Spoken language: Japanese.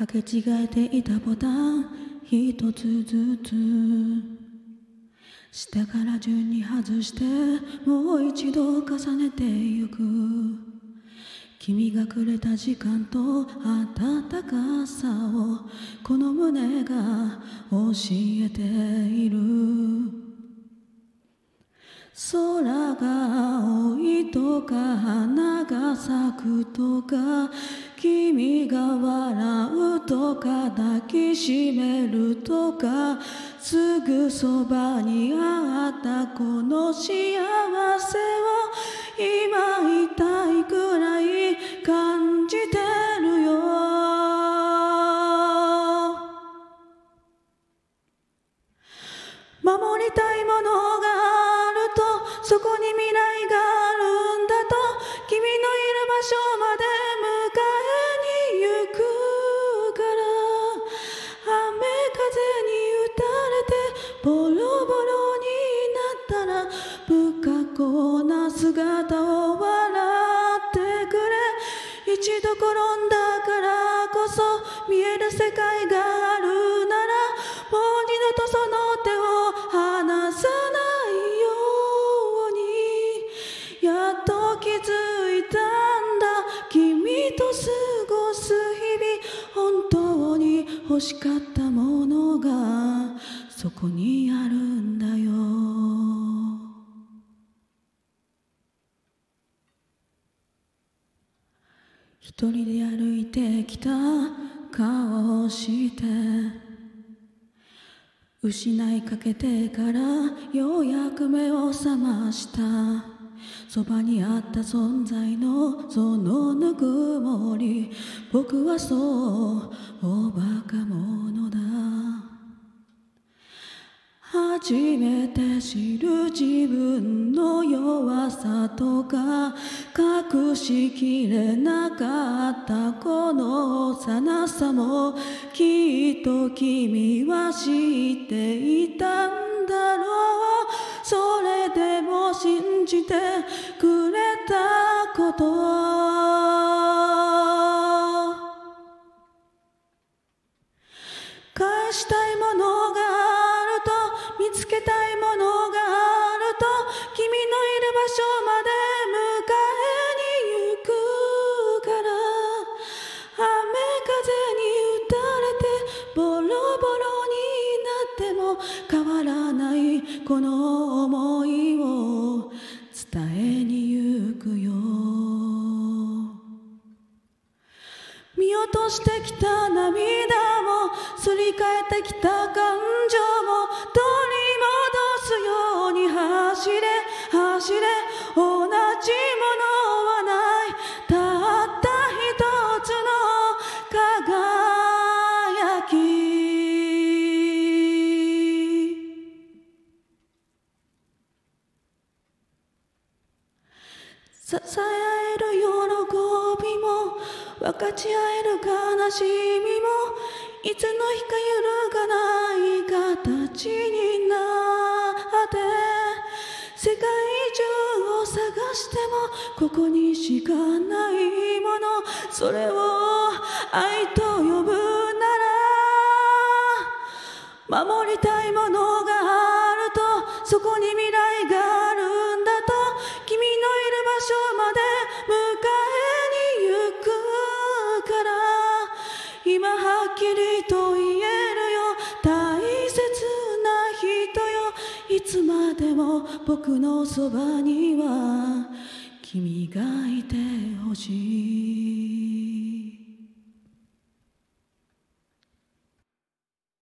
かけ違えていたボタン一つずつ。下から順に外してもう一度重ねてゆく。君がくれた時間と温かさをこの胸が教えている。空が青いとか花が咲くとか君が笑うとか抱きしめるとかすぐそばにあったこの幸せを今言いたいくらい感じてるよ。守りたいものがあるとそこに未来があるんだと君のいる場所までれ一度転んだからこそ見える世界があるならもう二度とその手を離さないように。やっと気づいたんだ。君と過ごす日々本当に欲しかったものがそこにあるんだよ。一人で歩いてきた顔をして失いかけてからようやく目を覚ました。そばにあった存在のそのぬくもり僕はそうおバカ者だ。初めて知る自分の弱さとか隠しきれなかったこの幼さもきっと君は知っていたんだろう。それでも信じてくれたこと。返したいものが変わらないこの思いを伝えに行くよ。見落としてきた涙もすり替えてきた感情支える喜びも分かち合える悲しみもいつの日か揺るがない形になって世界中を探してもここにしかないものそれを愛と呼ぶなら守りたいものがあるとそこに未来がある。つまでも僕のそばには君がいてほしい。